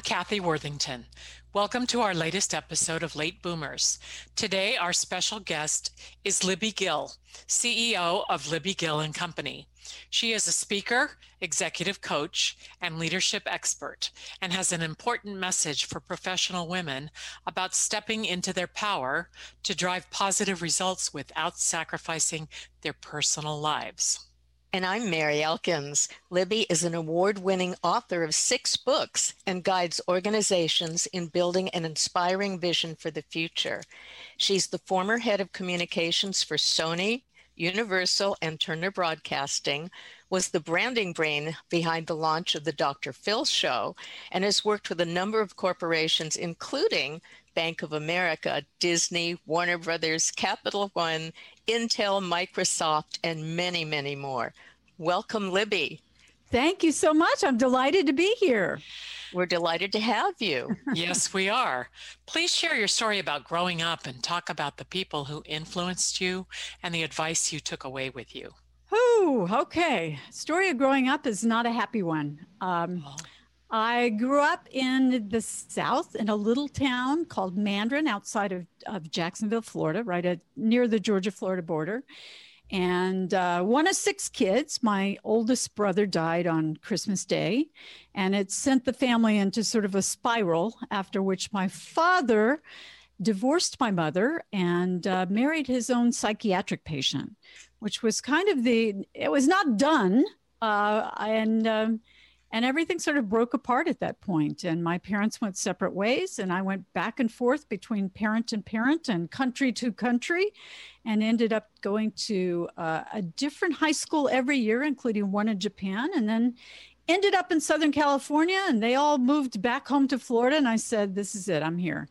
I'm Kathy Worthington. Welcome to our latest episode of Late Boomers. Today, our special guest is Libby Gill, CEO of Libby Gill and Company. She is a speaker, executive coach, and leadership expert, and has an important message for professional women about stepping into their power to drive positive results without sacrificing their personal lives. And I'm Mary Elkins. Libby is an award winning author of six books and guides organizations in building an inspiring vision for the future. She's the former head of communications for Sony, Universal, and Turner Broadcasting, was the branding brain behind the launch of the Dr. Phil show, and has worked with a number of corporations, including Bank of America, Disney, Warner Brothers, Capital One, Intel, Microsoft, and many, many more. Welcome, Libby. Thank you so much. I'm delighted to be here. We're delighted to have you. yes, we are. Please share your story about growing up and talk about the people who influenced you and the advice you took away with you. Oh, okay. Story of growing up is not a happy one. Um, oh. I grew up in the South in a little town called Mandarin outside of, of Jacksonville, Florida, right at, near the Georgia Florida border. And uh, one of six kids, my oldest brother died on Christmas Day. And it sent the family into sort of a spiral, after which my father divorced my mother and uh, married his own psychiatric patient, which was kind of the, it was not done. Uh, and, um, and everything sort of broke apart at that point and my parents went separate ways and i went back and forth between parent and parent and country to country and ended up going to uh, a different high school every year including one in japan and then ended up in southern california and they all moved back home to florida and i said this is it i'm here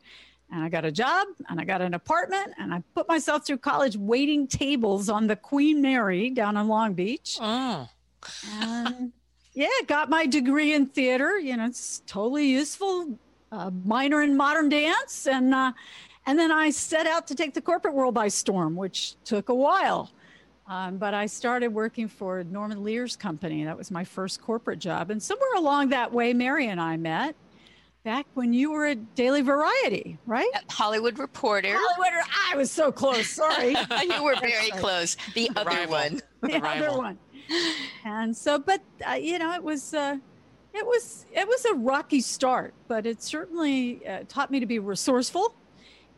and I got a job and I got an apartment and I put myself through college waiting tables on the Queen Mary down in Long Beach. Oh. and yeah, got my degree in theater. You know, it's totally useful. Uh, minor in modern dance, and uh, and then I set out to take the corporate world by storm, which took a while. Um, but I started working for Norman Lear's company. That was my first corporate job, and somewhere along that way, Mary and I met back when you were at Daily Variety, right? Hollywood Reporter. Hollywood. I was so close. Sorry, you were very close. The other one. The other one and so, but uh, you know, it was uh, it was it was a rocky start, but it certainly uh, taught me to be resourceful,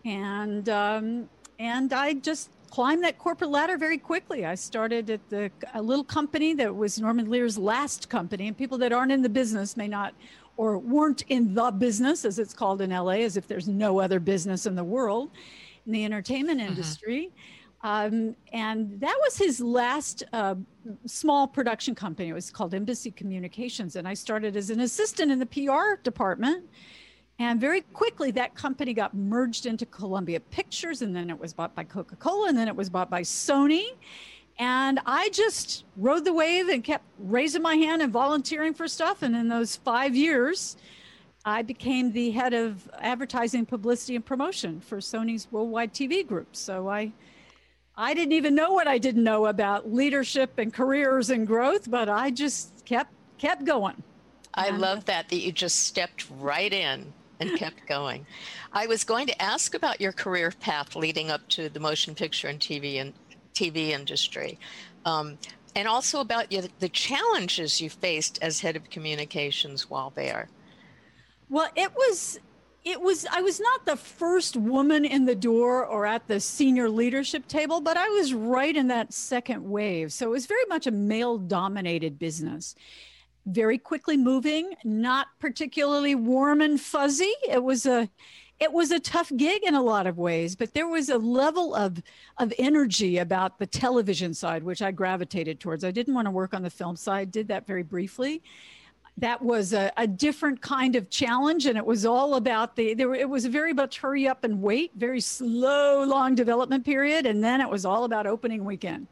and um, and I just climbed that corporate ladder very quickly. I started at the a little company that was Norman Lear's last company, and people that aren't in the business may not or weren't in the business, as it's called in LA, as if there's no other business in the world, in the entertainment mm-hmm. Um, and that was his last uh, small production company. It was called Embassy Communications. And I started as an assistant in the PR department. And very quickly, that company got merged into Columbia Pictures, and then it was bought by Coca Cola, and then it was bought by Sony. And I just rode the wave and kept raising my hand and volunteering for stuff. And in those five years, I became the head of advertising, publicity, and promotion for Sony's worldwide TV group. So I I didn't even know what I didn't know about leadership and careers and growth, but I just kept kept going. I and, love that that you just stepped right in and kept going. I was going to ask about your career path leading up to the motion picture and TV and TV industry, um, and also about your, the challenges you faced as head of communications while there. Well, it was it was i was not the first woman in the door or at the senior leadership table but i was right in that second wave. So it was very much a male dominated business. Very quickly moving not particularly warm and fuzzy. It was a it was a tough gig in a lot of ways but there was a level of of energy about the television side which i gravitated towards. I didn't want to work on the film side did that very briefly that was a, a, different kind of challenge and it was all about the there it was very much hurry up and wait very slow long development period and then it was all about opening weekend.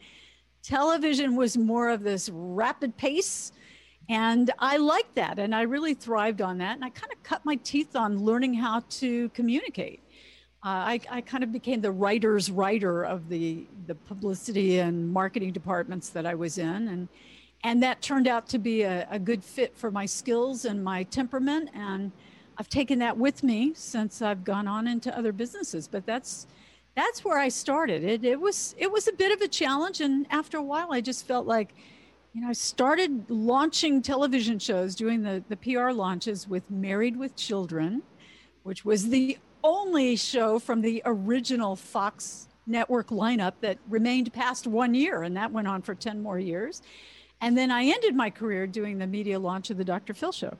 Television was more of this rapid pace and i liked that and i really thrived on that and i kind of cut my teeth on learning how to communicate. Uh, I, I kind of became the writer's writer of the the publicity and marketing departments that i was in and and that turned out to be a, a, good fit for my skills and my temperament. And i've taken that with me since i've gone on into other businesses. But that's that's where i started. It it was it was a bit of a challenge. And after a while i just felt like you know i started launching television shows doing the the pr launches with married with children which was the only show from the original fox network lineup that remained past one year. And that went on for 10 more years and then I ended my career doing the media launch of the Dr. Phil show.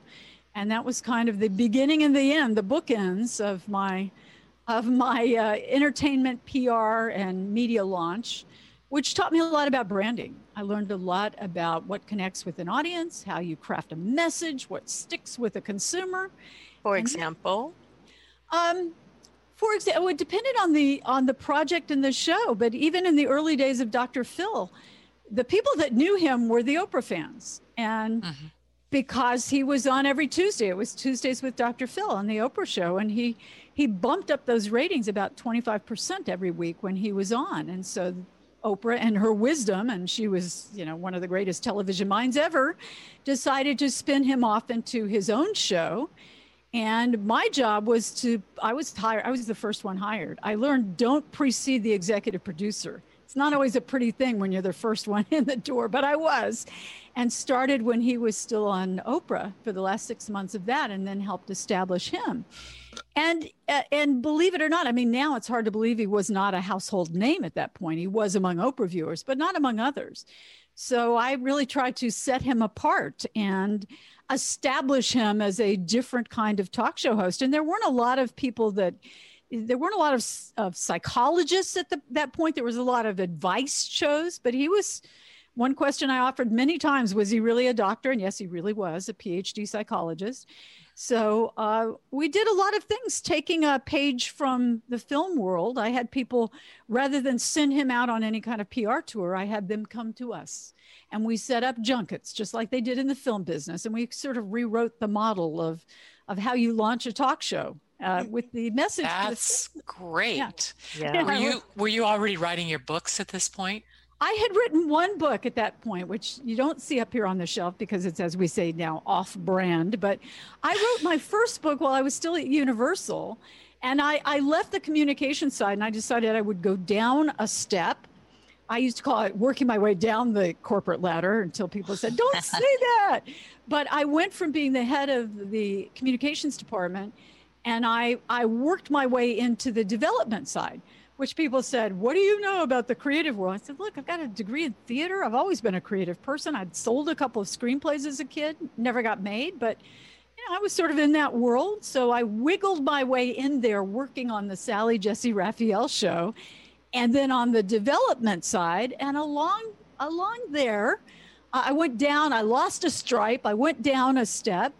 And that was kind of the beginning and the end, the bookends of my of my uh, entertainment PR and media launch, which taught me a lot about branding. I learned a lot about what connects with an audience, how you craft a message, what sticks with a consumer. For example, um, for example, it depended on the on the project and the show. But even in the early days of Dr. Phil, the people that knew him were the Oprah fans. And mm-hmm. because he was on every Tuesday, it was Tuesdays with Dr. Phil on the Oprah show. And he, he bumped up those ratings about 25% every week when he was on. And so Oprah and her wisdom, and she was, you know, one of the greatest television minds ever, decided to spin him off into his own show. And my job was to, I was hired, I was the first one hired. I learned don't precede the executive producer it's not always a pretty thing when you're the first one in the door, but I was and started when he was still on Oprah for the last six months of that and then helped establish him. And uh, and believe it or not, I mean now it's hard to believe he was not a household name at that point. He was among Oprah viewers, but not among others. So I really tried to set him apart and establish him as a different kind of talk show host. And there weren't a lot of people that there weren't a lot of, of psychologists at the, that point. There was a lot of advice shows, but he was. One question I offered many times was he really a doctor? And yes, he really was a PhD psychologist. So uh, we did a lot of things, taking a page from the film world. I had people, rather than send him out on any kind of PR tour, I had them come to us. And we set up junkets, just like they did in the film business. And we sort of rewrote the model of, of how you launch a talk show uh, with the message. That's great. Yeah. yeah. Were you were you already writing your books at this point? I had written one book at that point, which you don't see up here on the shelf because it's, as we say now, off brand. But I wrote my first book while I was still at Universal. And I, I left the communication side and I decided I would go down a step. I used to call it working my way down the corporate ladder until people said, don't say that. But I went from being the head of the communications department and I, I worked my way into the development side, which people said, What do you know about the creative world? I said, Look, I've got a degree in theater. I've always been a creative person. I'd sold a couple of screenplays as a kid, never got made, but you know, I was sort of in that world. So I wiggled my way in there working on the Sally Jessy Raphael show. And then on the development side, and along along there, I went down, I lost a stripe, I went down a step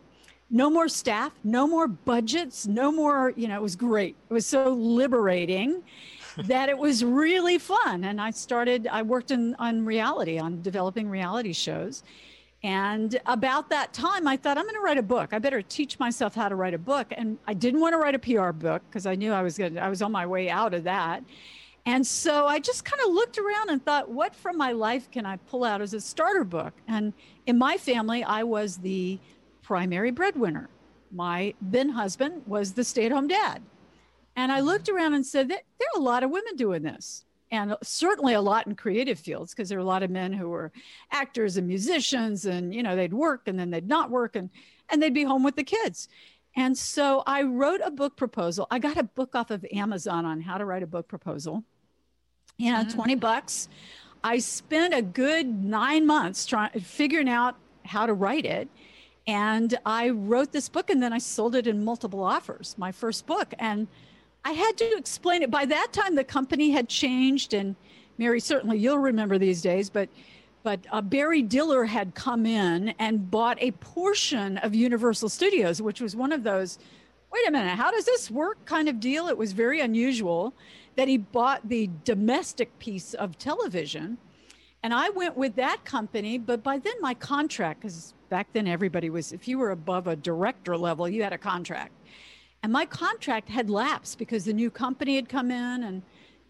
no more staff, no more budgets, no more, you know, it was great. It was so liberating that it was really fun. And I started, I worked in, on reality, on developing reality shows. And about that time, I thought, I'm going to write a book. I better teach myself how to write a book. And I didn't want to write a PR book because I knew I was going to, I was on my way out of that. And so I just kind of looked around and thought, what from my life can I pull out as a starter book? And in my family, I was the primary breadwinner. My then husband was the stay at home dad. And I looked around and said, there are a lot of women doing this. And certainly a lot in creative fields because there are a lot of men who were actors and musicians and, you know, they'd work and then they'd not work and, and they'd be home with the kids. And so I wrote a book proposal. I got a book off of Amazon on how to write a book proposal. You know, mm. 20 bucks. I spent a good nine months trying figuring out how to write it. And I wrote this book and then I sold it in multiple offers, my first book. And I had to explain it. By that time, the company had changed. And Mary, certainly you'll remember these days, but but uh, Barry Diller had come in and bought a portion of Universal Studios, which was one of those, wait a minute, how does this work kind of deal? It was very unusual that he bought the domestic piece of television. And I went with that company, but by then my contract, because back then everybody was, if you were above a director level, you had a contract. And my contract had lapsed because the new company had come in and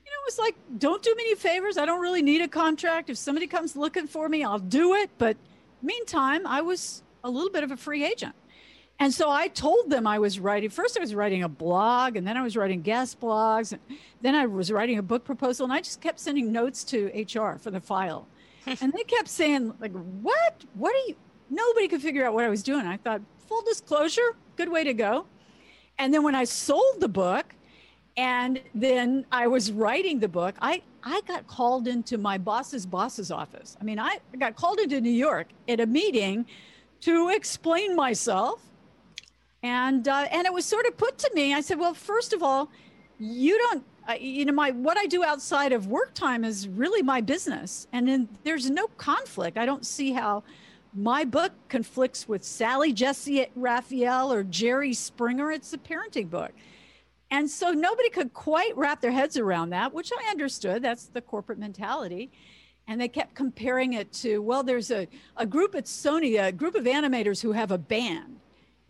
you know, it was like, don't do me any favors. I don't really need a contract. If somebody comes looking for me, I'll do it. But meantime, I was a little bit of a free agent. And so I told them I was writing. First, I was writing a blog, and then I was writing guest blogs, and then I was writing a book proposal. And I just kept sending notes to HR for the file, and they kept saying, "Like, what? What are you?" Nobody could figure out what I was doing. I thought, full disclosure, good way to go. And then when I sold the book, and then I was writing the book. I, I got called into my boss's boss's office. I mean, I got called into New York at a meeting to explain myself. And, uh, and it was sort of put to me. I said, well, first of all, you don't, uh, you know, my, what I do outside of work time is really my business. And then there's no conflict. I don't see how my book conflicts with Sally Jessy Raphael or Jerry Springer. It's a parenting book. And so nobody could quite wrap their heads around that, which I understood. That's the corporate mentality. And they kept comparing it to, well, there's a, a group at Sony, a group of animators who have a band.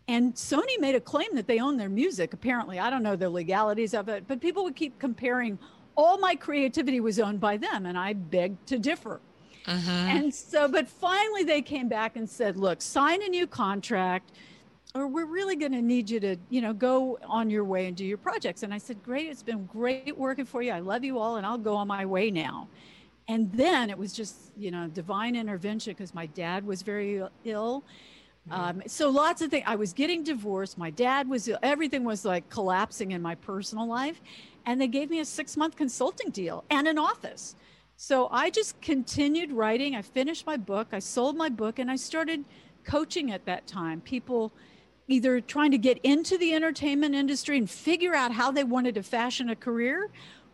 And Sony made a claim that they own their music, apparently. I don't know the legalities of it, but people would keep comparing all my creativity was owned by them. And I begged to differ. Uh-huh. And so, but finally they came back and said, look, sign a new contract or we're really going to need you to you know go on your way and do your projects. And i said great it's been great working for you. I love you all and i'll go on my way now. And then it was just you know divine intervention because my dad was very ill. Um, so lots of things i was getting divorced. My dad was Ill. everything was like collapsing in my personal life. And they gave me a six month consulting deal and an office so i just continued writing i finished my book i sold my book and i started coaching at that time people either trying to get into the entertainment industry and figure out how they wanted to fashion a career,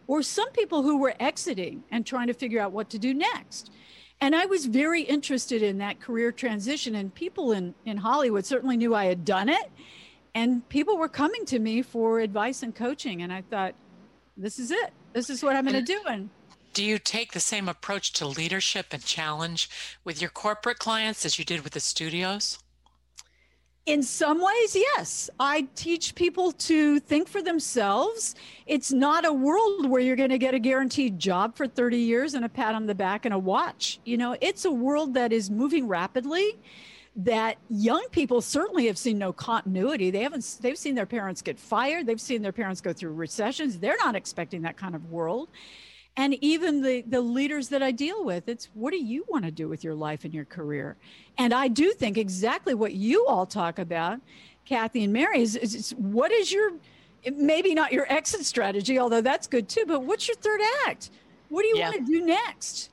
or some people who were exiting and trying to figure out what to do next. And I was very interested in that career transition, and people in, in Hollywood certainly knew I had done it. And people were coming to me for advice and coaching. And I thought, this is it. This is what I'm going to do. And do you take the same approach to leadership and challenge with your corporate clients as you did with the studios? In some ways, yes. I teach people to think for themselves. It's not a world where you're going to get a guaranteed job for 30 years and a pat on the back and a watch. You know, it's a world that is moving rapidly that young people certainly have seen no continuity. They haven't they've seen their parents get fired, they've seen their parents go through recessions. They're not expecting that kind of world and even the the leaders that I deal with it's what do you want to do with your life and your career? And I do think exactly what you all talk about Kathy and Mary is, is, is what is your maybe not your exit strategy although that's good too but what's your third act? What do you yeah. want to do next?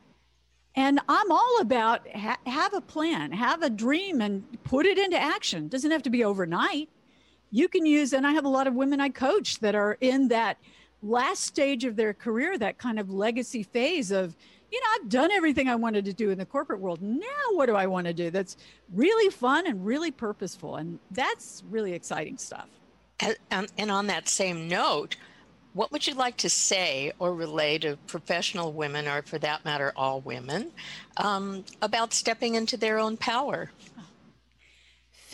And I'm all about ha- have a plan have a dream and put it into action. It doesn't have to be overnight. You can use and I have a lot of women I coach that are in that last stage of their career, that kind of legacy phase of, you know, I've done everything I wanted to do in the corporate world. Now, what do I want to do that's really fun and really purposeful? And that's really exciting stuff. And, and on that same note, what would you like to say or relay to professional women, or for that matter, all women, um, about stepping into their own power?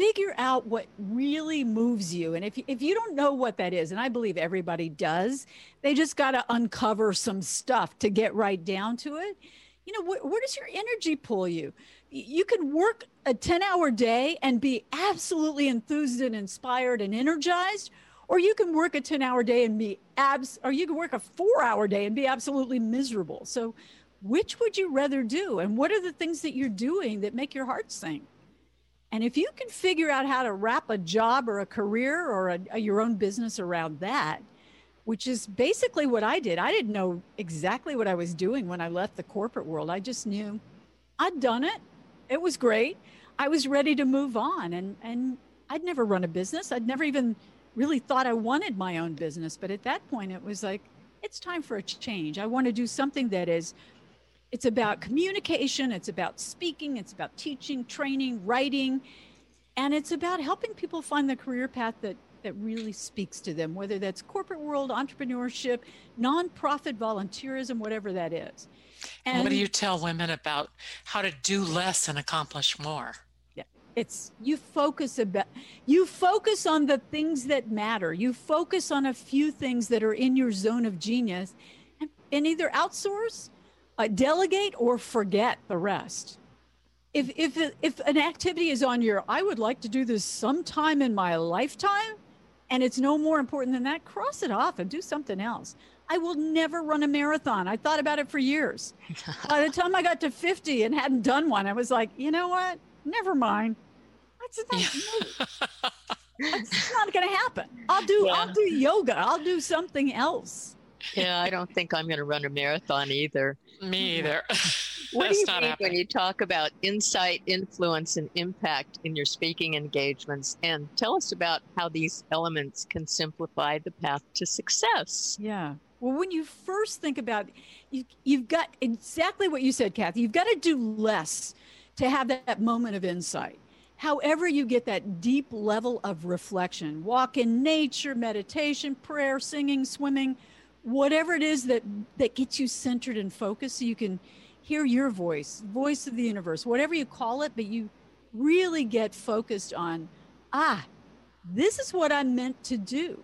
Figure out what really moves you. And if, if you don't know what that is, and I believe everybody does, they just got to uncover some stuff to get right down to it. You know, wh- where does your energy pull you? You can work a 10 hour day and be absolutely enthused and inspired and energized, or you can work a 10 hour day and be abs, or you can work a four hour day and be absolutely miserable. So, which would you rather do? And what are the things that you're doing that make your heart sing? And if you can figure out how to wrap a job or a career or a, a, your own business around that, which is basically what I did. I didn't know exactly what I was doing when I left the corporate world. I just knew I'd done it. It was great. I was ready to move on and and I'd never run a business. I'd never even really thought I wanted my own business, but at that point it was like it's time for a change. I want to do something that is it's about communication, it's about speaking, it's about teaching, training, writing, and it's about helping people find the career path that that really speaks to them, whether that's corporate world, entrepreneurship, nonprofit volunteerism, whatever that is. And what do you tell women about how to do less and accomplish more? Yeah, it's you focus about you focus on the things that matter. You focus on a few things that are in your zone of genius, and, and either outsource uh, delegate or forget the rest. If, if, if an activity is on your, I would like to do this sometime in my lifetime, and it's no more important than that, cross it off and do something else. I will never run a marathon. I thought about it for years. By the time I got to 50 and hadn't done one, I was like, you know what? Never mind. That's not, not going to happen. I'll do yeah. I'll do yoga. I'll do something else yeah, I don't think I'm going to run a marathon either. Me either. what do you think when you talk about insight, influence, and impact in your speaking engagements? And tell us about how these elements can simplify the path to success. Yeah. Well, when you first think about you, you've got exactly what you said, Kathy. You've got to do less to have that, that moment of insight. However, you get that deep level of reflection, walk in nature, meditation, prayer, singing, swimming, whatever it is that that gets you centered and focused so you can hear your voice voice of the universe whatever you call it but you really get focused on ah this is what i'm meant to do.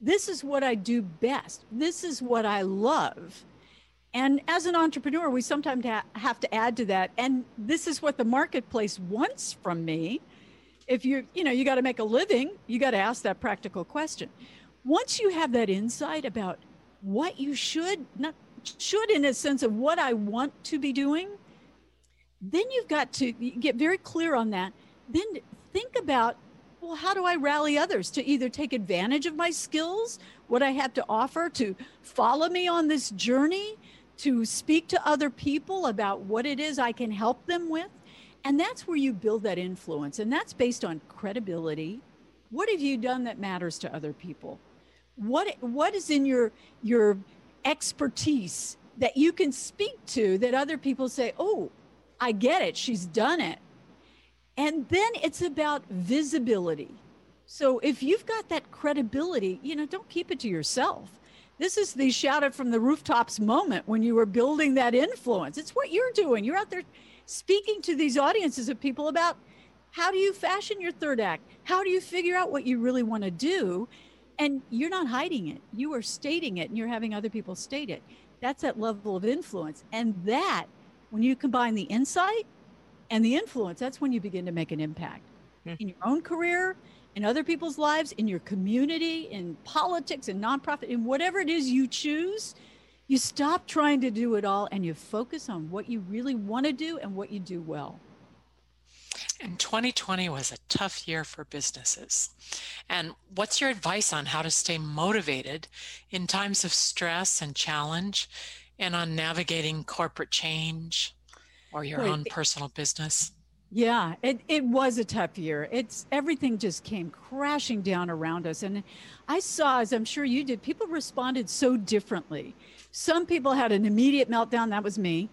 This is what i do best. This is what i love. And as an entrepreneur we sometimes ha- have to add to that and this is what the marketplace wants from me. If you you know you got to make a living you got to ask that practical question. Once you have that insight about what you should not should in a sense of what I want to be doing, then you've got to get very clear on that. Then think about, well, how do I rally others to either take advantage of my skills, what I have to offer, to follow me on this journey, to speak to other people about what it is I can help them with? And that's where you build that influence. And that's based on credibility. What have you done that matters to other people? What what is in your your expertise that you can speak to that other people say oh i get it. She's done it. And then it's about visibility. So if you've got that credibility you know don't keep it to yourself. This is the shout it from the rooftops moment when you were building that influence. It's what you're doing. You're out there speaking to these audiences of people about how do you fashion your third act? How do you figure out what you really want to do and you're not hiding it. You are stating it and you're having other people state it. That's that level of influence and that when you combine the insight and the influence that's when you begin to make an impact. Hmm. in your own career in other people's lives in your community in politics and nonprofit in whatever it is you choose you stop trying to do it all and you focus on what you really want to do and what you do well and 2020 was a tough year for businesses. And what's your advice on how to stay motivated in times of stress and challenge and on navigating corporate change or your own personal business? Yeah, it, it was a tough year. It's everything just came crashing down around us. And I saw, as I'm sure you did, people responded so differently. Some people had an immediate meltdown, that was me.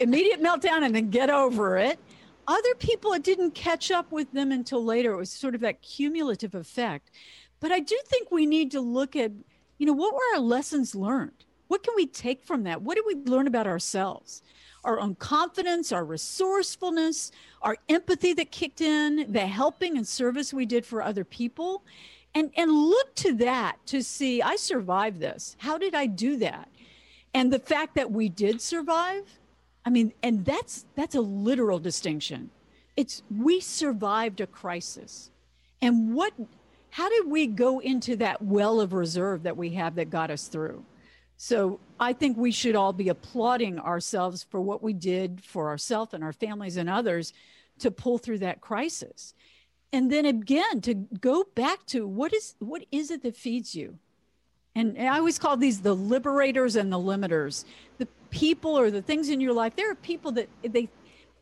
Immediate meltdown and then get over it other people, it didn't catch up with them until later. It was sort of that cumulative effect. But I do think we need to look at, you know, what were our lessons learned? What can we take from that? What did we learn about ourselves? Our own confidence, our resourcefulness, our empathy that kicked in, the helping and service we did for other people. And, and look to that to see, I survived this. How did I do that? And the fact that we did survive I mean, and that's that's a literal distinction. It's we survived a crisis. And what how did we go into that well of reserve that we have that got us through? So I think we should all be applauding ourselves for what we did for ourselves and our families and others to pull through that crisis. And then again, to go back to what is what is it that feeds you? And I always call these the liberators and the limiters. The people or the things in your life, there are people that they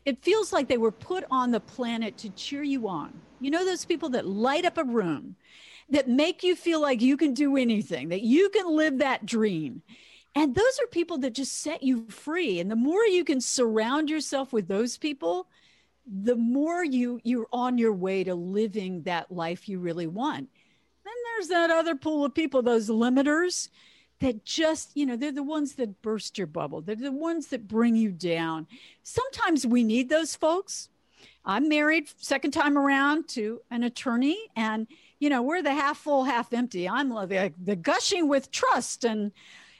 it feels like they were put on the planet to cheer you on. You know those people that light up a room, that make you feel like you can do anything, that you can live that dream. And those are people that just set you free. And the more you can surround yourself with those people, the more you you're on your way to living that life you really want. Then there's that other pool of people, those limiters that just, you know, they're the ones that burst your bubble. They're the ones that bring you down. Sometimes we need those folks. I'm married second time around to an attorney and you know, we're the half full, half empty. I'm the, the gushing with trust and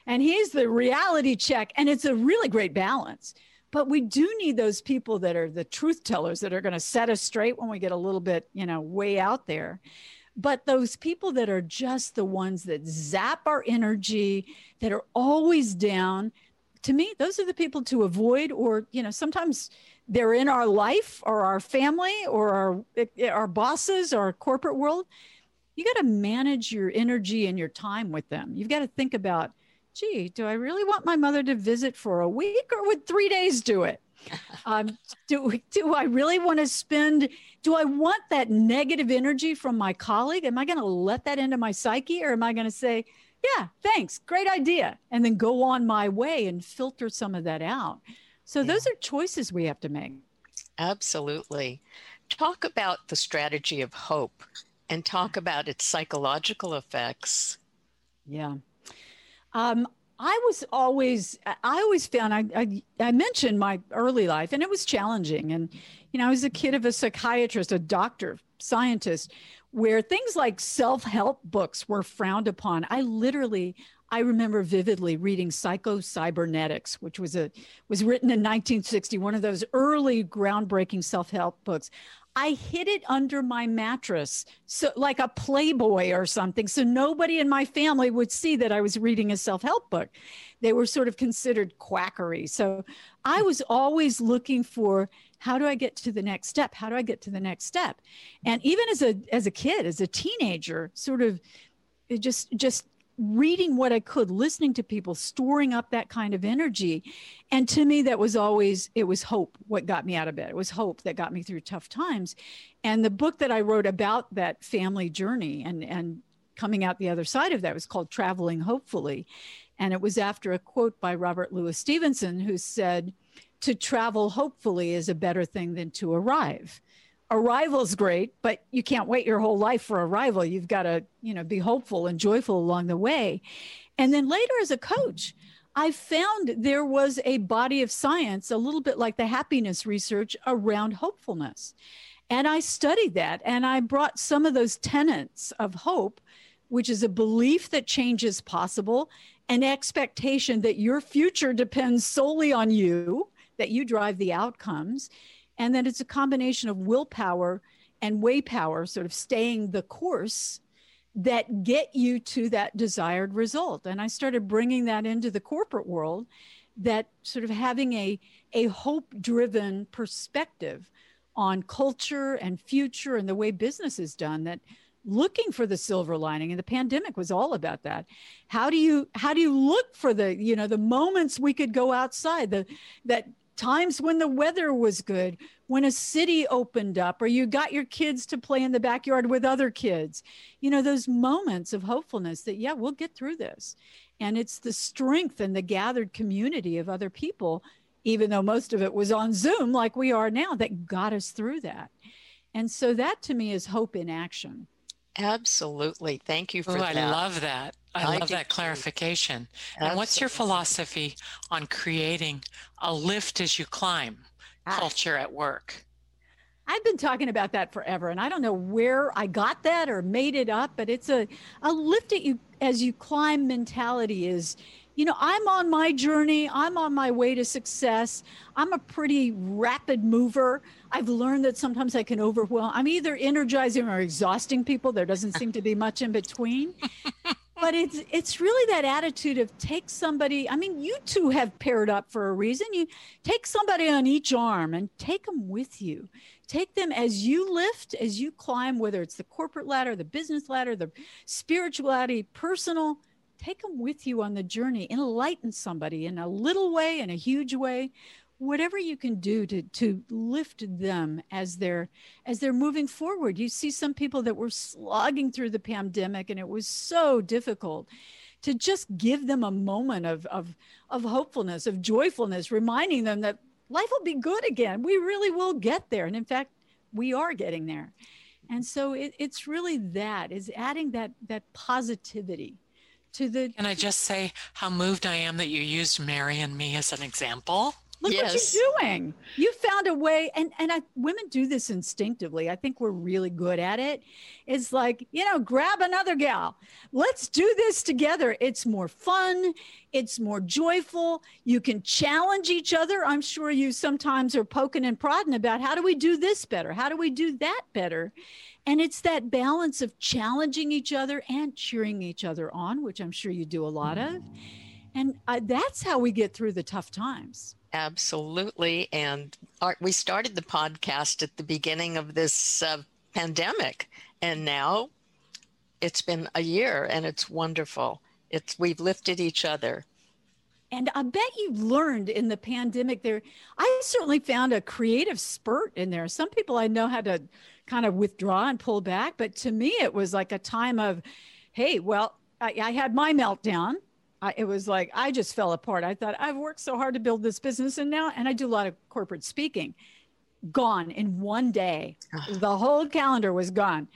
and he's the reality check and it's a really great balance but we do need those people that are the truth tellers that are going to set us straight when we get a little bit you know way out there but those people that are just the ones that zap our energy that are always down to me those are the people to avoid or you know sometimes they're in our life or our family or our eh, our bosses or our corporate world you got to manage your energy and your time with them you've got to think about gee, do I really want my mother to visit for a week or would three days do it? Um, do, do I really want to spend, do I want that negative energy from my colleague? Am I going to let that into my psyche or am I going to say, yeah, thanks, great idea, and then go on my way and filter some of that out? So those are choices we have to make. Absolutely. Talk about the strategy of hope and talk about its psychological effects. Yeah. Um, I was always, I always found, I, I, I, mentioned my early life and it was challenging. And, you know, I was a kid of a psychiatrist, a doctor, scientist, where things like self help books were frowned upon. I literally, I remember vividly reading Psycho Cybernetics, which was a was written in 1960, one of those early groundbreaking self-help books. I hid it under my mattress, so like a Playboy or something, so nobody in my family would see that I was reading a self-help book. They were sort of considered quackery. So I was always looking for how do I get to the next step? How do I get to the next step? And even as a as a kid, as a teenager, sort of just just reading what I could, listening to people, storing up that kind of energy. And to me, that was always, it was hope what got me out of bed. It was hope that got me through tough times. And the book that I wrote about that family journey and, and coming out the other side of that was called Traveling Hopefully. And it was after a quote by Robert Louis Stevenson, who said, To travel hopefully is a better thing than to arrive arrival's great, but you can't wait your whole life for arrival. You've got to, you know, be hopeful and joyful along the way. And then later as a coach, I found there was a body of science, a little bit like the happiness research around hopefulness. And I studied that and I brought some of those tenets of hope, which is a belief that change is possible, an expectation that your future depends solely on you, that you drive the outcomes and then it's a combination of willpower and way power, sort of staying the course that get you to that desired result. And I started bringing that into the corporate world, that sort of having a, a hope driven perspective on culture and future and the way business is done that looking for the silver lining and the pandemic was all about that how do you how do you look for the you know the moments we could go outside the that times when the weather was good, when a city opened up, or you got your kids to play in the backyard with other kids. You know, those moments of hopefulness that, yeah, we'll get through this. And it's the strength and the gathered community of other people, even though most of it was on Zoom like we are now, that got us through that. And so that to me is hope in action. Absolutely. Thank you for Ooh, that. I love that. I, I love that clarification. Absolutely. And what's your philosophy on creating a lift as you climb ah. culture at work? I've been talking about that forever, and I don't know where I got that or made it up, but it's a, a lift at you as you climb mentality is you know, I'm on my journey. I'm on my way to success. I'm a pretty rapid mover. I've learned that sometimes I can overwhelm. I'm either energizing or exhausting people. There doesn't seem to be much in between. but it's it's really that attitude of take somebody i mean you two have paired up for a reason. You take somebody on each arm and take them with you. Take them as you lift, as you climb, whether it's the corporate ladder, the business ladder, the spirituality, personal, take them with you on the journey, enlighten somebody in a little way, in a huge way whatever you can do to to lift them as they're as they're moving forward. You see some people that were slogging through the pandemic and it was so difficult to just give them a moment of of of hopefulness of joyfulness reminding them that life will be good again. We really will get there. And in fact we are getting there. And so it, it's really that is adding that that positivity to the and i just say how moved i am that you used mary and me as an example Look yes. what you're doing. You found a way, and and I, women do this instinctively. I think we're really good at it. It's like you know, grab another gal. Let's do this together. It's more fun. It's more joyful. You can challenge each other. I'm sure you sometimes are poking and prodding about how do we do this better? How do we do that better? And it's that balance of challenging each other and cheering each other on, which I'm sure you do a lot of. And uh, that's how we get through the tough times. Absolutely. And our, we started the podcast at the beginning of this uh, pandemic, and now it's been a year and it's wonderful. It's we've lifted each other. And I bet you learned in the pandemic there. I certainly found a creative spurt in there. Some people I know had to kind of withdraw and pull back, but to me, it was like a time of, hey, well, I, I had my meltdown I, it was like I just fell apart. I thought I've worked so hard to build this business, and now, and I do a lot of corporate speaking. Gone in one day. the whole calendar was gone,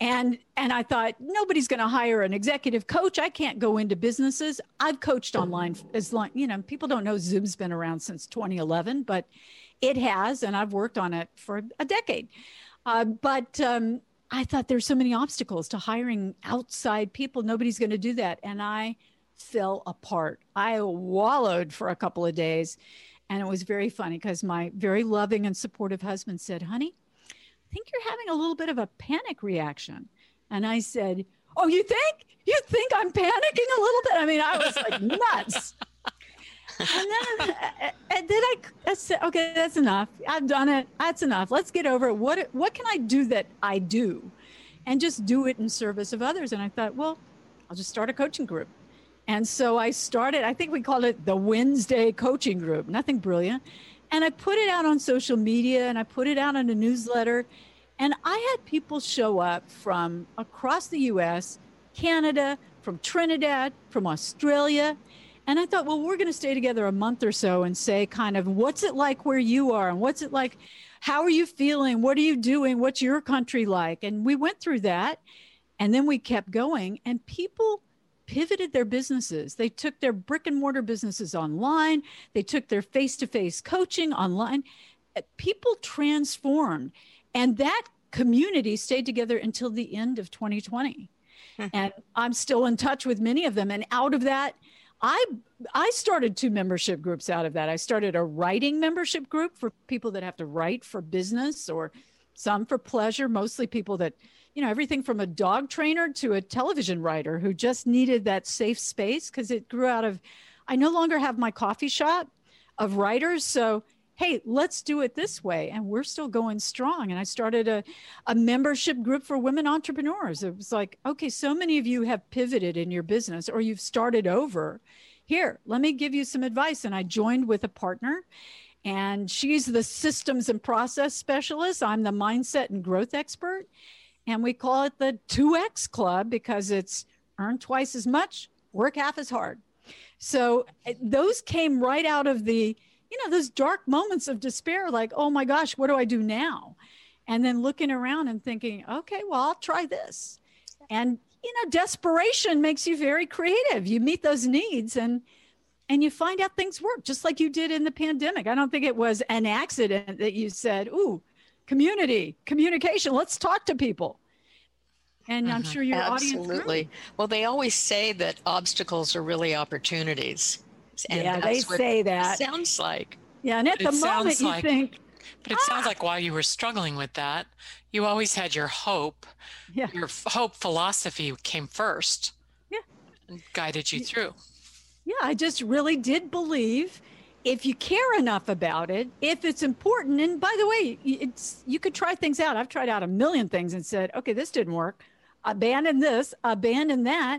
and and I thought nobody's going to hire an executive coach. I can't go into businesses. I've coached online as long. You know, people don't know Zoom's been around since 2011, but it has, and I've worked on it for a decade. Uh, but um, I thought there's so many obstacles to hiring outside people. Nobody's going to do that, and I fell apart. I wallowed for a couple of days. And it was very funny because my very loving and supportive husband said, Honey, I think you're having a little bit of a panic reaction. And I said, Oh, you think? You think I'm panicking a little bit? I mean, I was like nuts. and then, and then I, I said, okay, that's enough. I've done it. That's enough. Let's get over it. What, what can I do that I do? And just do it in service of others. And I thought, well, I'll just start a coaching group. And so I started, I think we called it the Wednesday coaching group, nothing brilliant. And I put it out on social media and I put it out in a newsletter. And I had people show up from across the US, Canada, from Trinidad, from Australia. And I thought, well, we're going to stay together a month or so and say, kind of, what's it like where you are? And what's it like? How are you feeling? What are you doing? What's your country like? And we went through that. And then we kept going. And people pivoted their businesses. They took their brick and mortar businesses online, they took their face to face coaching online. Uh, people transformed, and that community stayed together until the end of 2020. Hmm. and I'm still in touch with many of them. And out of that, I I started two membership groups out of that. I started a writing membership group for people that have to write for business or some for pleasure, mostly people that you know, everything from a dog trainer to a television writer who just needed that safe space because it grew out of, I no longer have my coffee shop of writers. So, hey, let's do it this way. And we're still going strong. And I started a, a membership group for women entrepreneurs. It was like, okay, so many of you have pivoted in your business or you've started over. Here, let me give you some advice. And I joined with a partner and she's the systems and process specialist. I'm the mindset and growth expert. And we call it the 2X Club because it's earn twice as much, work half as hard. So eh, those came right out of the, you know, those dark moments of despair like, oh my gosh, what do I do now? And then looking around and thinking, okay, well, I'll try this. And, you know, desperation makes you very creative. You meet those needs and, and you find out things work just like you did in the pandemic. I don't think it was an accident that you said, Ooh, community, communication. Let's talk to people. And I'm mm-hmm. sure your Absolutely. audience. Absolutely. Well, they always say that obstacles are really opportunities. And yeah, they say that. sounds like. Yeah, and at the moment you like, think. But it ah! sounds like while you were struggling with that, you always had your hope. Yeah. Your hope philosophy came first. Yeah. And guided you through. Yeah, I just really did believe if you care enough about it, if it's important, and by the way, it's you could try things out. I've tried out a million things and said, okay, this didn't work. Abandon this, abandon that.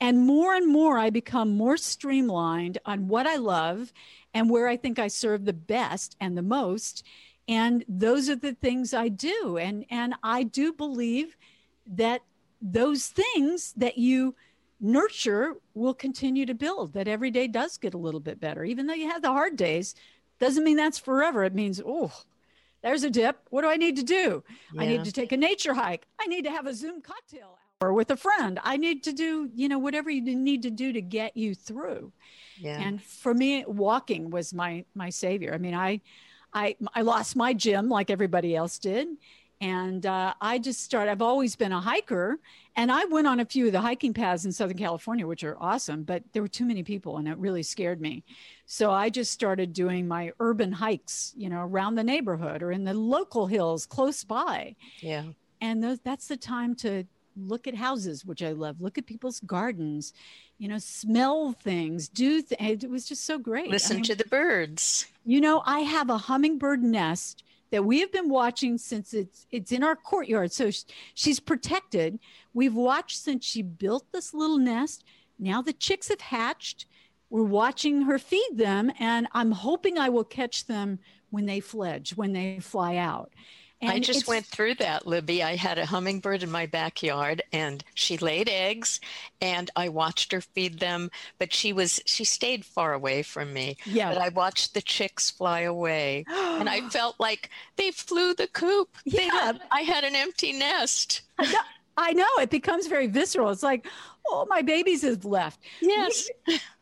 And more and more, I become more streamlined on what I love and where I think I serve the best and the most. And those are the things I do. And, and I do believe that those things that you nurture will continue to build, that every day does get a little bit better. Even though you have the hard days, doesn't mean that's forever. It means, oh, there's a dip. What do I need to do? Yeah. I need to take a nature hike. I need to have a Zoom cocktail hour with a friend. I need to do, you know, whatever you need to do to get you through. Yeah. And for me, walking was my my savior. I mean, I I I lost my gym like everybody else did and uh, I just started. I've always been a hiker, and I went on a few of the hiking paths in Southern California, which are awesome, but there were too many people, and it really scared me. So I just started doing my urban hikes, you know, around the neighborhood or in the local hills close by. Yeah, and those, that's the time to look at houses, which I love. Look at people's gardens, you know, smell things, do. Th- it was just so great. Listen I mean, to the birds. You know, I have a hummingbird nest that we have been watching since it's it's in our courtyard. So she's protected. We've watched since she built this little nest. Now the chicks have hatched. We're watching her feed them, and I'm hoping I will catch them when they fledge, when they fly out. And I just went through that, Libby. I had a hummingbird in my backyard and she laid eggs and I watched her feed them, but she was she stayed far away from me. Yeah. But I watched the chicks fly away and I felt like they flew the coop. Yeah. Had, I had an empty nest. I know it becomes very visceral. It's like, oh, my babies have left. Yes.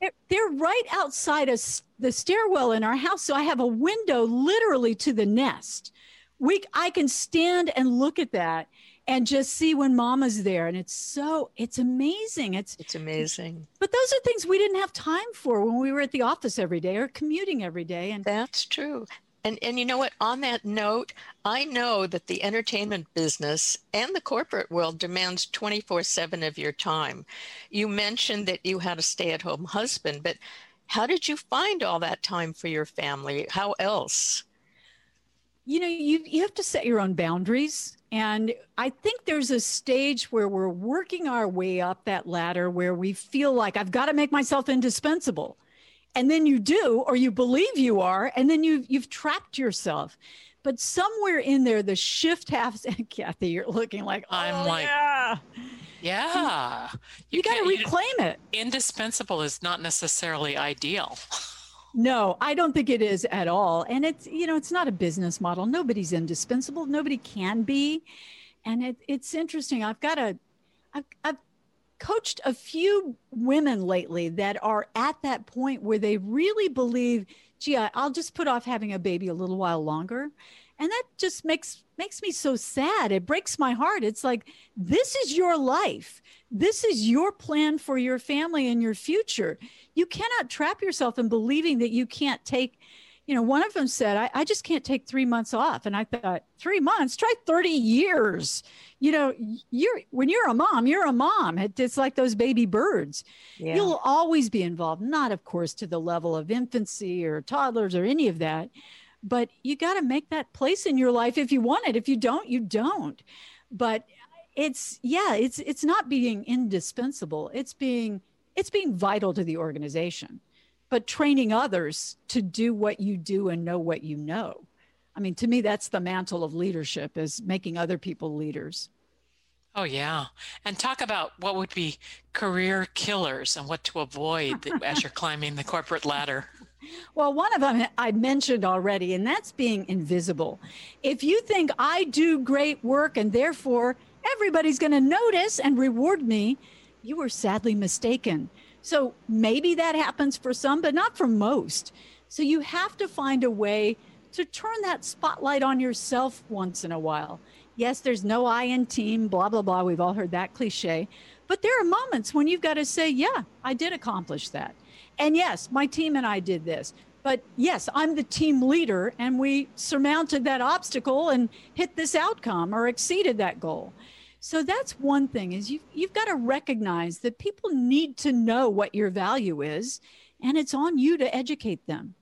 They're right outside of the stairwell in our house. So I have a window literally to the nest we I can stand and look at that and just see when mama's there. And it's so it's amazing. It's it's amazing. But those are things we didn't have time for when we were at the office every day or commuting every day. And that's true. And and you know what? On that note i know that the entertainment business and the corporate world demands 24/7 of your time. You mentioned that you had a stay-at-home husband but how did you find all that time for your family? How else you know you you have to set your own boundaries. And i think there's a stage where we're working our way up that ladder where we feel like i've got to make myself indispensable. And then you do or you believe you are and then you you've trapped yourself. But somewhere in there the shift has kathy you're looking like oh, i'm like yeah. Yeah. You, you got to reclaim it. indispensable is not necessarily ideal No, I don't think it is at all. And it's, you know, it's not a business model. Nobody's indispensable. Nobody can be. And it, it's interesting. I've got a, I've, I've coached a few women lately that are at that point where they really believe, gee, I'll just put off having a baby a little while longer. And that just makes makes me so sad. It breaks my heart. It's like this is your life. This is your plan for your family and your future you cannot trap yourself in believing that you can't take you know one of them said I, I, just can't take three months off and i thought three months try 30 years you know you're when you're a mom you're a mom it's like those baby birds yeah. you'll always be involved not of course to the level of infancy or toddlers or any of that but you got to make that place in your life if you want it if you don't you don't but it's yeah it's it's not being indispensable it's being it's being vital to the organization, but training others to do what you do and know what you know. I mean, to me, that's the mantle of leadership is making other people leaders. Oh, yeah. And talk about what would be career killers and what to avoid as you're climbing the corporate ladder. Well, one of them I mentioned already, and that's being invisible. If you think I do great work and therefore everybody's going to notice and reward me, you were sadly mistaken. So maybe that happens for some, but not for most. So you have to find a way to turn that spotlight on yourself once in a while. Yes, there's no I in team, blah, blah, blah. We've all heard that cliche. But there are moments when you've got to say, yeah, I did accomplish that. And yes, my team and I did this. But yes, I'm the team leader and we surmounted that obstacle and hit this outcome or exceeded that goal. So that's one thing is you you've got to recognize that people need to know what your value is and it's on you to educate them.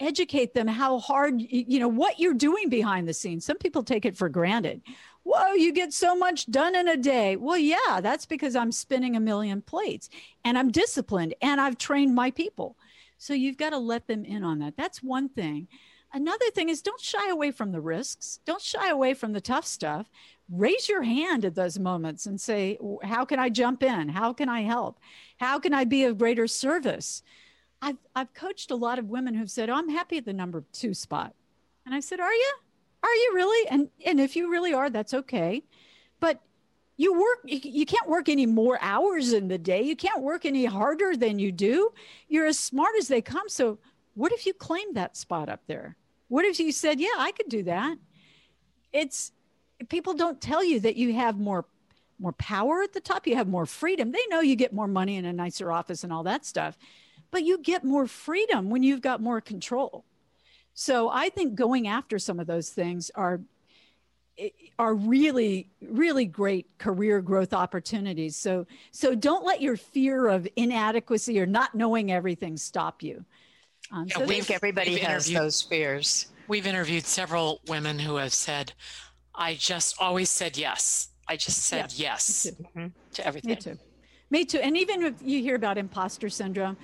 Educate them how hard you know what you're doing behind the scenes. Some people take it for granted. Whoa you get so much done in a day. Well yeah that's because i'm spinning a million plates and i'm disciplined and i've trained my people. So you've got to let them in on that. That's one thing. Another thing is don't shy away from the risks. Don't shy away from the tough stuff. Raise your hand at those moments and say how can i jump in? How can i help? How can i be of greater service I've, I've coached a lot of women who've said, oh, I'm happy at the number two spot. And I said, Are you? Are you really? And, and if you really are, that's okay. But you work, you, can't work any more hours in the day. You can't work any harder than you do. You're as smart as they come. So, what if you claimed that spot up there? What if you said, Yeah, I could do that? It's people don't tell you that you have more more power at the top you have more freedom they know you get more money in a nicer office and all that stuff but you get more freedom when you've got more control. So I think going after some of those things are are really really great career growth opportunities. So so don't let your fear of inadequacy or not knowing everything stop you. Um, so I think everybody has those fears. We've interviewed several women who have said, "I just always said yes. I just said yeah, yes mm-hmm. to everything." Me too. Me too. And even if you hear about imposter syndrome,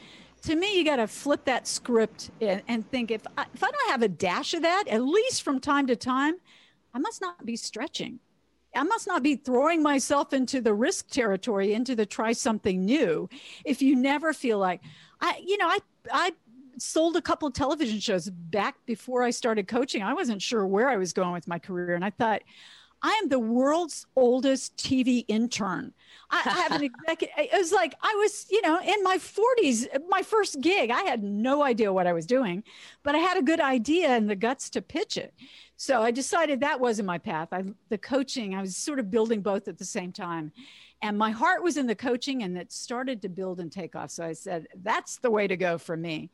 to me, you got to flip that script and, and think if I, if I don't have a dash of that, at least from time to time, I must not be stretching. I must not be throwing myself into the risk territory, into the try something new. If you never feel like, I, you know, I, I sold a couple television shows back before I started coaching. I wasn't sure where I was going with my career, and I thought, I am the world's oldest TV intern. I, I have an executive. It was like I was, you know, in my 40s, my first gig. I had no idea what I was doing, but I had a good idea and the guts to pitch it. So I decided that wasn't my path. I, the coaching, I was sort of building both at the same time. And my heart was in the coaching and it started to build and take off. So I said, that's the way to go for me.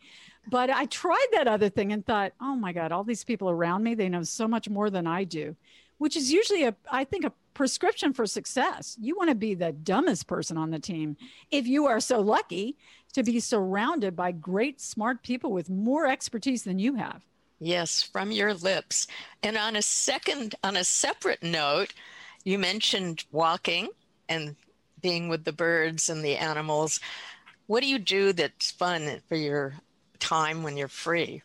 But I tried that other thing and thought, oh my God, all these people around me, they know so much more than I do which is usually a I think a prescription for success. You want to be the dumbest person on the team if you are so lucky to be surrounded by great smart people with more expertise than you have. Yes, from your lips. And on a second on a separate note, you mentioned walking and being with the birds and the animals. What do you do that's fun for your time when you're free?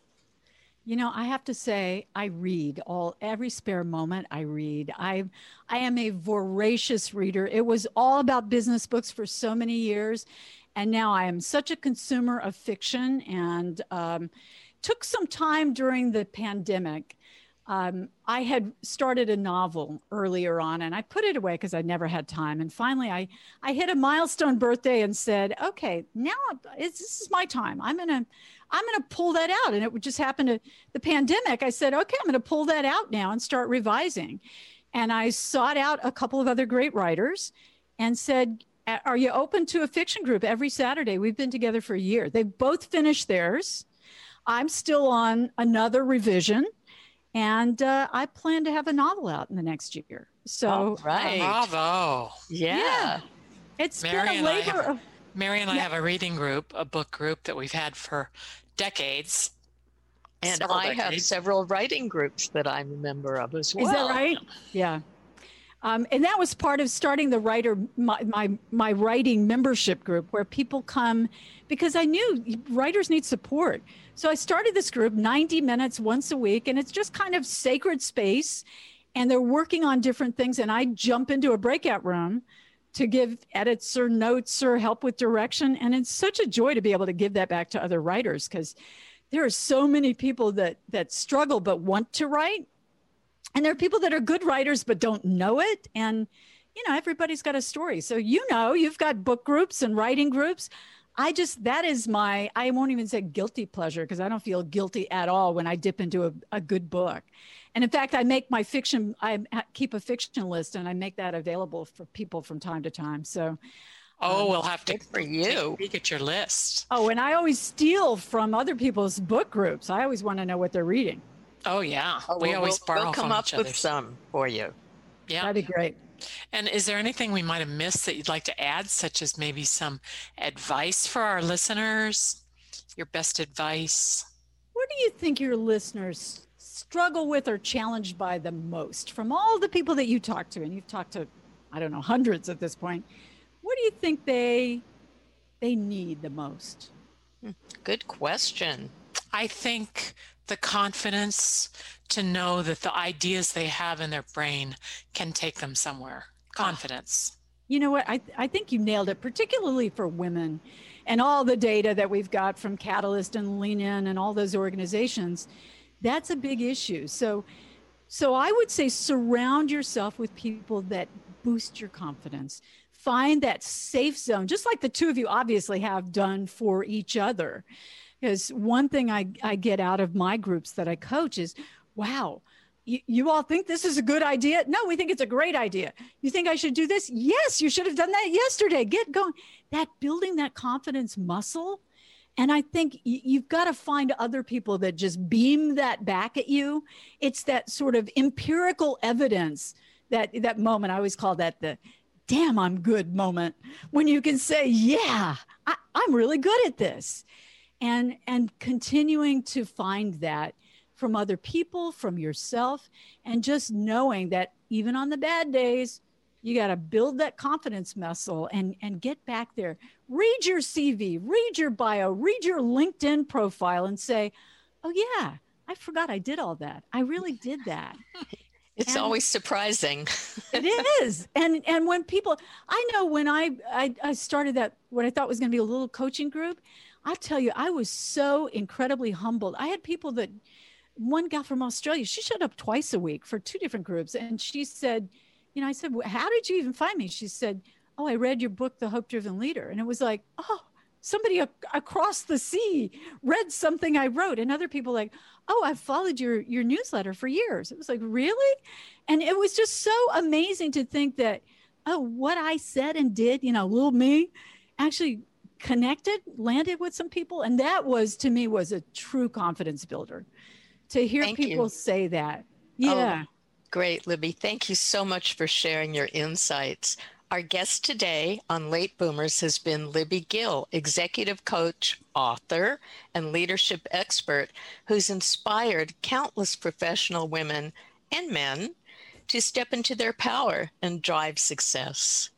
You know, I have to say, I read all every spare moment. I read. I, I am a voracious reader. It was all about business books for so many years, and now I am such a consumer of fiction. And um, took some time during the pandemic. Um, I had started a novel earlier on, and I put it away because I never had time. And finally, I I hit a milestone birthday and said, "Okay, now this is my time. I'm gonna." I'm going to pull that out. And it would just happen to the pandemic. I said, okay, I'm going to pull that out now and start revising. And I sought out a couple of other great writers and said, are you open to a fiction group every Saturday? We've been together for a year. They've both finished theirs. I'm still on another revision. And uh, I plan to have a novel out in the next year. So, All right. bravo. Yeah. yeah. It's Mary been a labor have, of. Mary and I have a reading group, a book group that we've had for decades. And I decades. have several writing groups that I'm a member of as well. Is that right? Yeah. Um, and that was part of starting the writer my, my, my writing membership group where people come because I knew writers need support. So I started this group 90 minutes once a week and it's just kind of sacred space and they're working on different things and I jump into a breakout room to give edits or notes or help with direction. And it's such a joy to be able to give that back to other writers because there are so many people that that struggle but want to write. And there are people that are good writers but don't know it. And you know, everybody's got a story. So you know, you've got book groups and writing groups. I just that is my I won't even say guilty pleasure because I don't feel guilty at all when I dip into a, a good book. And in fact, I make my fiction, I keep a fiction list and I make that available for people from time to time. So, Oh, um, we'll have to for you. Look at your list. Oh, and I always steal from other people's book groups. I always want to know what they're reading. Oh yeah, oh, we always we'll, borrow we'll come up with some for you. Yeah, that'd be great. And is there anything we might have missed that you'd like to add, such as maybe some advice for our listeners? Your best advice? what do you think your listeners struggle with or challenged by the most from all the people that you talk to? And you've talked to, I don't know, hundreds at this point. What do you think they they need the most? Hmm, good question. I think the confidence to know that the ideas they have in their brain can take them somewhere. Ah. Confidence. You know what? I, I think you nailed it, particularly for women and all the data that we've got from Catalyst and Lean In and all those organizations. That's a big issue. So, so I would say surround yourself with people that boost your confidence. Find that safe zone, just like the two of you obviously have done for each other. Because one thing I, I get out of my groups that I coach is, wow, you, you all think this is a good idea? No, we think it's a great idea. You think I should do this? Yes, you should have done that yesterday. Get going. That building that confidence muscle. And I think you've got to find other people that just beam that back at you. It's that sort of empirical evidence that that moment. I always call that the damn I'm good moment when you can say, yeah, I, I'm really good at this. And and continuing to find that from other people, from yourself, and just knowing that even on the bad days, you got to build that confidence muscle and and get back there. Read your CV, read your bio, read your LinkedIn profile, and say, "Oh yeah, I forgot I did all that. I really did that." It's and always surprising. it is. And and when people I know when I, I I started that what I thought was going to be a little coaching group, I tell you I was so incredibly humbled. I had people that one gal from Australia, she showed up twice a week for two different groups. And she said, you know, I said, how did you even find me? She said, oh, I read your book, The Hope Driven Leader. And it was like, oh, somebody across the sea read something I wrote. And other people like, oh, I've followed your, your newsletter for years. It was like, really? And it was just so amazing to think that, oh, what I said and did, you know, little me actually connected, landed with some people. And that was, to me, was a true confidence builder to hear Thank people you. say that. Oh, yeah. Oh, great, Libby. Thank you so much for sharing your insights. Our guest today on Late Boomers has been Libby Gill, executive coach, author, and leadership expert who's inspired countless professional women and men to step into their power and drive success.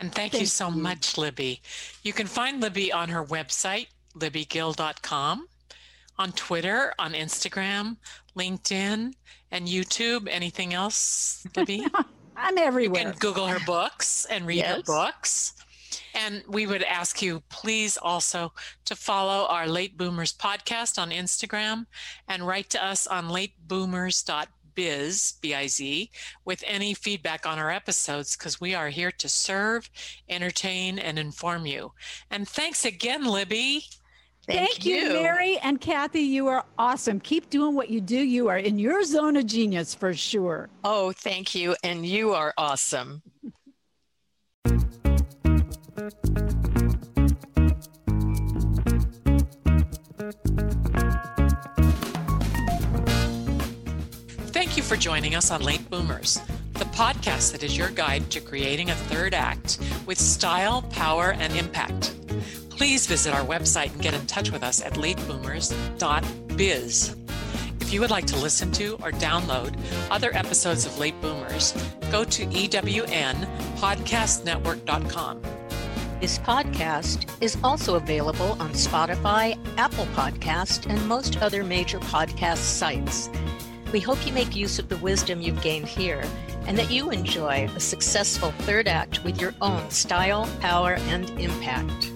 And thank, thank you so you. much, Libby. You can find Libby on her website, libbygill.com on Twitter, on Instagram, LinkedIn, and YouTube. Anything else, Libby? I'm everywhere. You can Google her books and read yes. her books. And we would ask you, please, also to follow our Late Boomers podcast on Instagram and write to us on lateboomers.biz, B-I-Z, with any feedback on our episodes because we are here to serve, entertain, and inform you. And thanks again, Libby. Thank, Thank you. you, Mary and Kathy. You are awesome. Keep doing what you do. You are in your zone of genius for sure. Oh, thank you. And you are awesome. Thank you for joining us on Late Boomers, the podcast that is your guide to creating a third act with style, power, and impact please visit our website and get in touch with us at lateboomers.biz. If you would like to listen to or download other episodes of Late Boomers, go to ewnpodcastnetwork.com. This podcast is also available on Spotify, Apple Podcast, and most other major podcast sites. We hope you make use of the wisdom you've gained here and that you enjoy a successful third act with your own style, power, and impact.